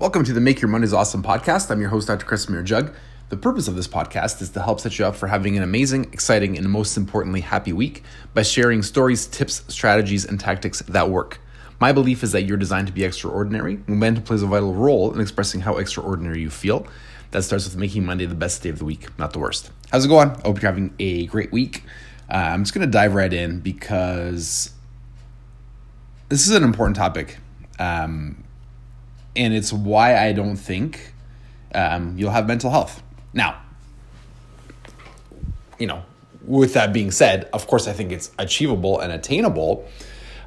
Welcome to the Make Your Mondays Awesome podcast. I'm your host, Dr. Kresimir Jug. The purpose of this podcast is to help set you up for having an amazing, exciting, and most importantly, happy week by sharing stories, tips, strategies, and tactics that work. My belief is that you're designed to be extraordinary, momentum plays a vital role in expressing how extraordinary you feel. That starts with making Monday the best day of the week, not the worst. How's it going? I hope you're having a great week. Uh, I'm just going to dive right in because this is an important topic. Um, and it's why I don't think um, you'll have mental health. Now, you know, with that being said, of course, I think it's achievable and attainable.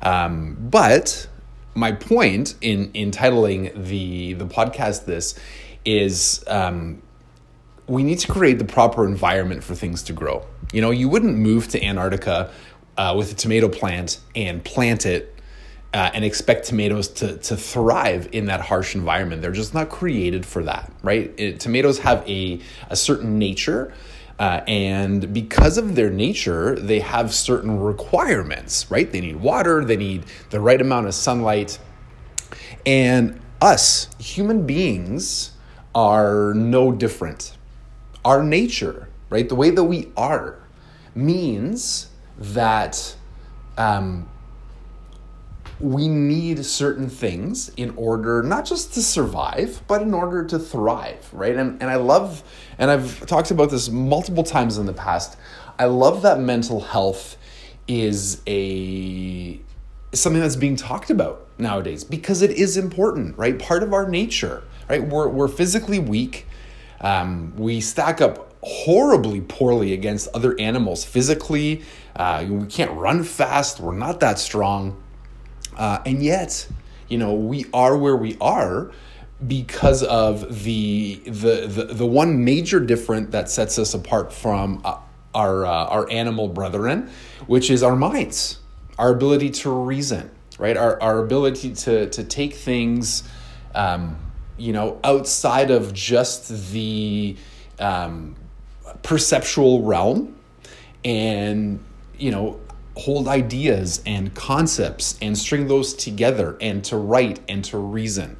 Um, but my point in in titling the the podcast this is um, we need to create the proper environment for things to grow. You know, you wouldn't move to Antarctica uh, with a tomato plant and plant it uh, and expect tomatoes to, to thrive in that harsh environment. They're just not created for that, right? It, tomatoes have a, a certain nature. Uh, and because of their nature, they have certain requirements, right? They need water, they need the right amount of sunlight. And us, human beings, are no different. Our nature, right? The way that we are means that um, we need certain things in order not just to survive but in order to thrive right? And, and i love and i've talked about this multiple times in the past i love that mental health is a something that's being talked about nowadays because it is important right? Part of our nature right? We're, we're physically weak. Um, we stack up horribly poorly against other animals physically. Uh, we can't run fast. We're not that strong uh, and yet, you know, we are where we are because of the the the, the one major difference that sets us apart from uh, our uh, our animal brethren, which is our minds, our ability to reason, right? Our our ability to to take things, um, you know, outside of just the um, perceptual realm, and you know hold ideas and concepts and string those together and to write and to reason.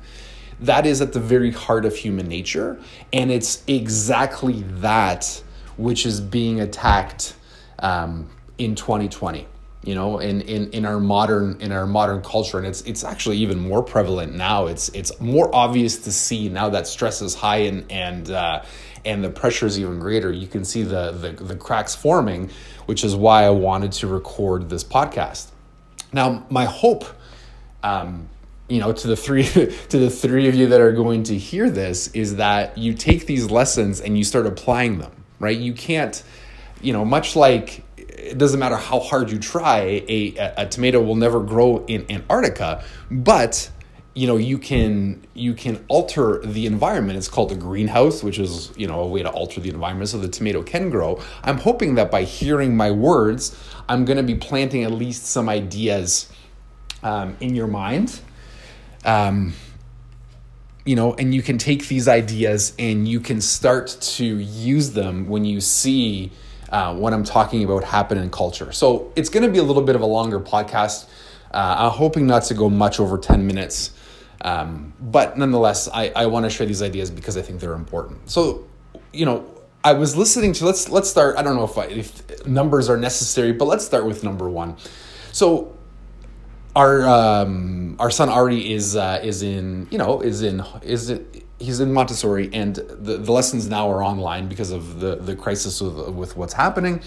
That is at the very heart of human nature. And it's exactly that which is being attacked um, in 2020 you know in, in in our modern in our modern culture and it's it's actually even more prevalent now it's it's more obvious to see now that stress is high and and uh, and the pressure is even greater you can see the, the the cracks forming which is why i wanted to record this podcast. Now my hope um, you know to the three to the three of you that are going to hear this is that you take these lessons and you start applying them right? You can't you know much like it doesn't matter how hard you try a, a, tomato will never grow in antarctica but you know you can you can alter the environment. It's called a greenhouse which is you know a way to alter the environment so the tomato can grow. I'm hoping that by hearing my words i'm going to be planting at least some ideas um, in your mind. Um, you know and you can take these ideas and you can start to use them when you see uh, what i'm talking about happen in culture. So it's going to be a little bit of a longer podcast. Uh, i'm hoping not to go much over 10 minutes um, but nonetheless, I, I want to share these ideas because I think they're important. So, you know, I was listening to let's let's start. I don't know if I, if numbers are necessary, but let's start with number one. So, our um, our son Ari is uh, is in you know is in is it, he's in Montessori, and the, the lessons now are online because of the the crisis with with what's happening,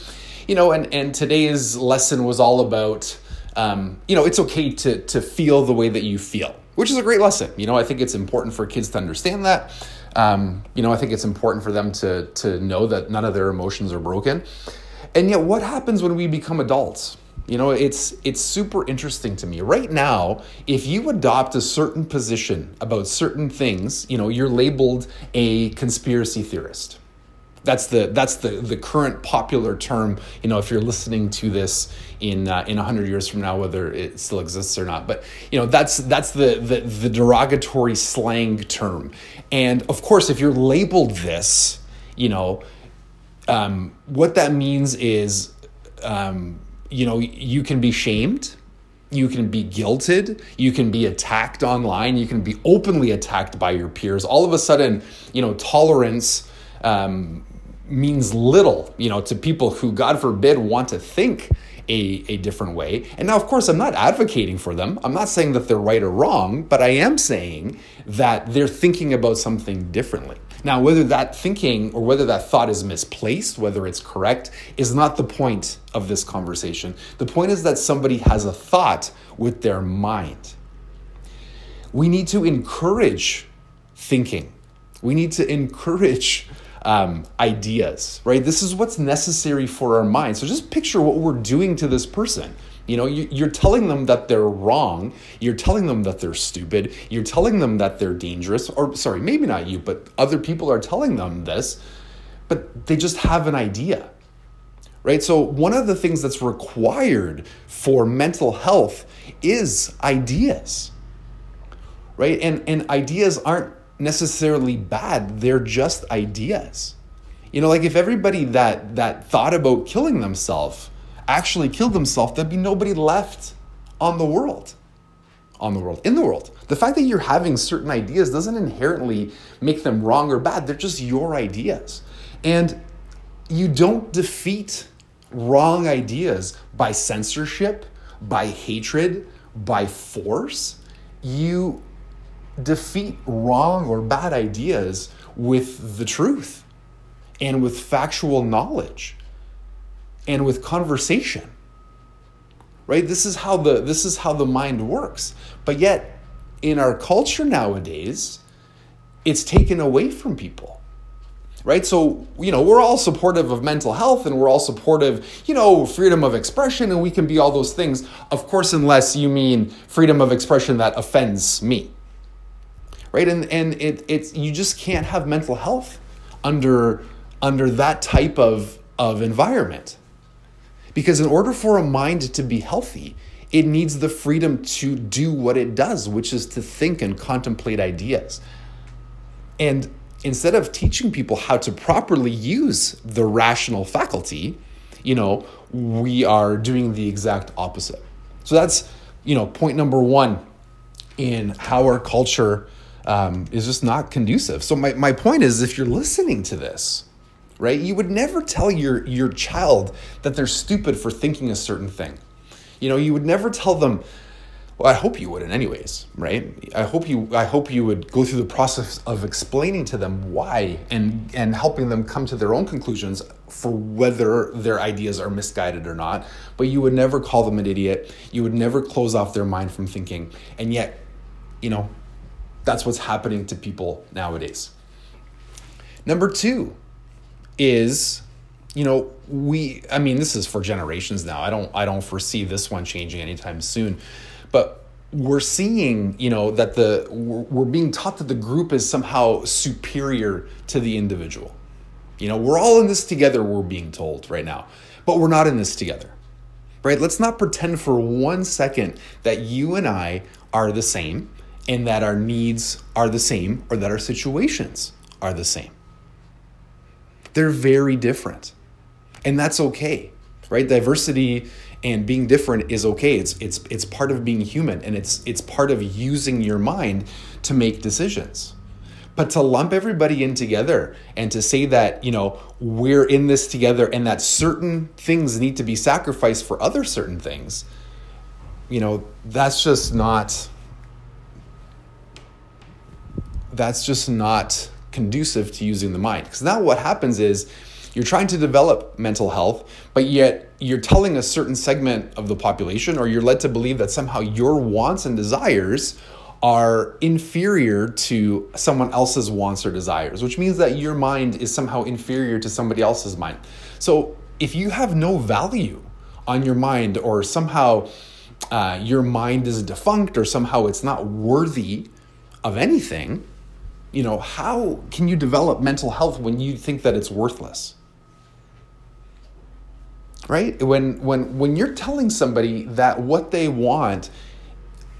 you know. And and today's lesson was all about um, you know it's okay to to feel the way that you feel which is a great lesson. You know, I think it's important for kids to understand that. Um, you know, I think it's important for them to to know that none of their emotions are broken. And yet, what happens when we become adults? You know, it's it's super interesting to me. Right now, if you adopt a certain position about certain things, you know, you're labeled a conspiracy theorist that's the that's the the current popular term. You know, if you're listening to this in uh, in hundred years from now, whether it still exists or not, but you know that's that's the, the the derogatory slang term. And of course, if you're labeled this, you know, um, what that means is, um, you know, you can be shamed. you can be guilted you can be attacked online you can be openly attacked by your peers all of a sudden you know tolerance um, means little you know to people who god forbid want to think a, a different way and now of course i'm not advocating for them i'm not saying that they're right or wrong but i am saying that they're thinking about something differently now, whether that thinking or whether that thought is misplaced, whether it's correct, is not the point of this conversation. The point is that somebody has a thought with their mind. We need to encourage thinking, we need to encourage um, ideas, right? This is what's necessary for our mind. So just picture what we're doing to this person. You know, you're telling them that they're wrong. You're telling them that they're stupid. You're telling them that they're dangerous. Or, sorry, maybe not you, but other people are telling them this, but they just have an idea, right? So, one of the things that's required for mental health is ideas, right? And, and ideas aren't necessarily bad, they're just ideas. You know, like if everybody that, that thought about killing themselves, actually killed themselves, there'd be nobody left on the world. On the world, in the world. The fact that you're having certain ideas doesn't inherently make them wrong or bad, they're just your ideas. And you don't defeat wrong ideas by censorship, by hatred, by force. You defeat wrong or bad ideas with the truth and with factual knowledge and with conversation right? This is how the this is how the mind works. But yet in our culture nowadays it's taken away from people right? So you know we're all supportive of mental health and we're all supportive you know freedom of expression and we can be all those things. Of course unless you mean freedom of expression that offends me right and and it, it's you just can't have mental health under under that type of of environment because in order for a mind to be healthy, it needs the freedom to do what it does, which is to think and contemplate ideas. And instead of teaching people how to properly use the rational faculty, you know, we are doing the exact opposite. So that's, you know, point number one in how our culture um, is just not conducive. So my, my point is if you're listening to this, right? You would never tell your, your child that they're stupid for thinking a certain thing. You know, you would never tell them, well, I hope you wouldn't anyways, right? I hope you I hope you would go through the process of explaining to them why and and helping them come to their own conclusions for whether their ideas are misguided or not. But you would never call them an idiot. You would never close off their mind from thinking. And yet, you know, that's what's happening to people nowadays. Number 2, is you know we i mean this is for generations now. I don't i don't foresee this one changing anytime soon. But we're seeing you know that the we're being taught that the group is somehow superior to the individual. You know we're all in this together we're being told right now. But we're not in this together right? Let's not pretend for one second that you and i are the same and that our needs are the same or that our situations are the same they're very different. And that's okay, right? Diversity and being different is okay. It's it's it's part of being human and it's it's part of using your mind to make decisions. But to lump everybody in together and to say that, you know, we're in this together and that certain things need to be sacrificed for other certain things, you know, that's just not that's just not conducive to using the mind. Because now what happens is you're trying to develop mental health, but yet you're telling a certain segment of the population, or you're led to believe that somehow your wants and desires are inferior to someone else's wants or desires, which means that your mind is somehow inferior to somebody else's mind. So if you have no value on your mind, or somehow uh, your mind is defunct, or somehow it's not worthy of anything, you know, how can you develop mental health when you think that it's worthless? Right? When when when you're telling somebody that what they want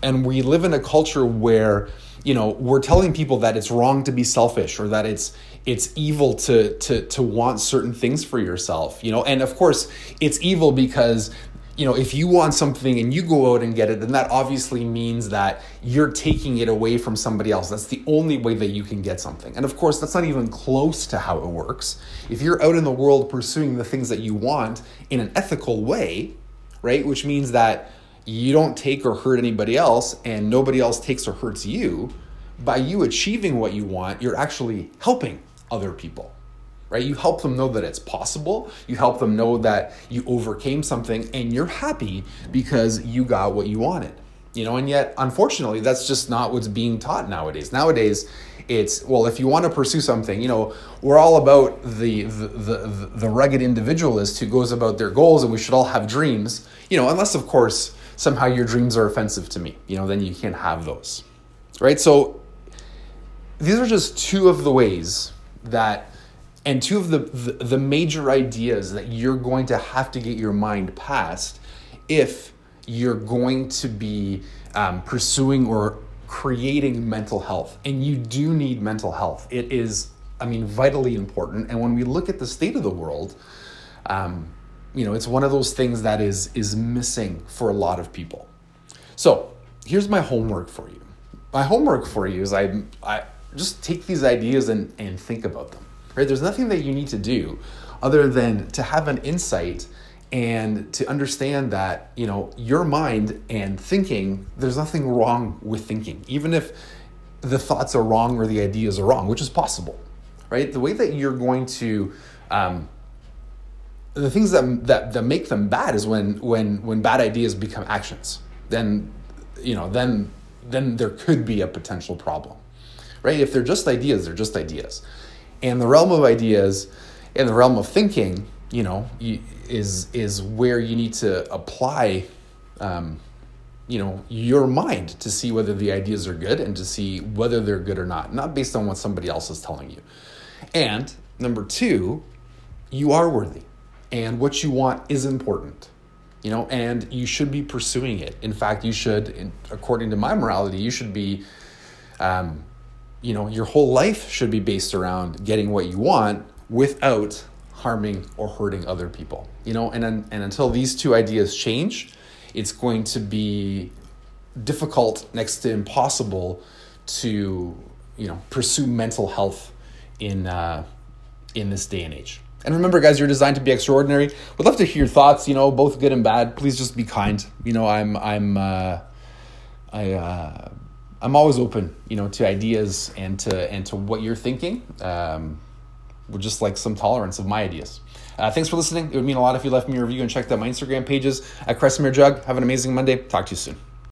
and we live in a culture where you know we're telling people that it's wrong to be selfish or that it's it's evil to to to want certain things for yourself you know and of course it's evil because you know, if you want something and you go out and get it, then that obviously means that you're taking it away from somebody else. That's the only way that you can get something. And of course, that's not even close to how it works. If you're out in the world pursuing the things that you want in an ethical way, right, which means that you don't take or hurt anybody else and nobody else takes or hurts you, by you achieving what you want, you're actually helping other people right? You help them know that it's possible. You help them know that you overcame something and you're happy because you got what you wanted. You know, and yet unfortunately that's just not what's being taught nowadays. Nowadays it's well if you want to pursue something, you know, we're all about the the the, the rugged individualist who goes about their goals and we should all have dreams. You know, unless of course somehow your dreams are offensive to me. You know, then you can't have those. Right? So these are just two of the ways that and two of the, the, the major ideas that you're going to have to get your mind past if you're going to be um, pursuing or creating mental health. And you do need mental health. It is i mean vitally important. And when we look at the state of the world um, you know it's one of those things that is is missing for a lot of people. So here's my homework for you. My homework for you is i i just take these ideas and and think about them right? There's nothing that you need to do other than to have an insight and to understand that, you know, your mind and thinking, there's nothing wrong with thinking, even if the thoughts are wrong or the ideas are wrong, which is possible, right? The way that you're going to, um, the things that, that, that make them bad is when, when, when bad ideas become actions. Then, you know, then, then there could be a potential problem, right? If they're just ideas, they're just ideas and the realm of ideas and the realm of thinking you know is is where you need to apply um, you know your mind to see whether the ideas are good and to see whether they're good or not not based on what somebody else is telling you. And number two you are worthy and what you want is important you know and you should be pursuing it. In fact you should according to my morality you should be um, you know, your whole life should be based around getting what you want without harming or hurting other people. You know, and and until these two ideas change, it's going to be difficult next to impossible to, you know, pursue mental health in uh, in this day and age. And remember, guys, you're designed to be extraordinary. Would love to hear your thoughts. You know, both good and bad. Please just be kind. You know, I'm I'm uh, I. Uh, I'm always open, you know, to ideas and to and to what you're thinking. Um, with just like some tolerance of my ideas. Uh, thanks for listening. It would mean a lot if you left me a review and checked out my Instagram pages at Kresimir Jug. Have an amazing Monday. Talk to you soon.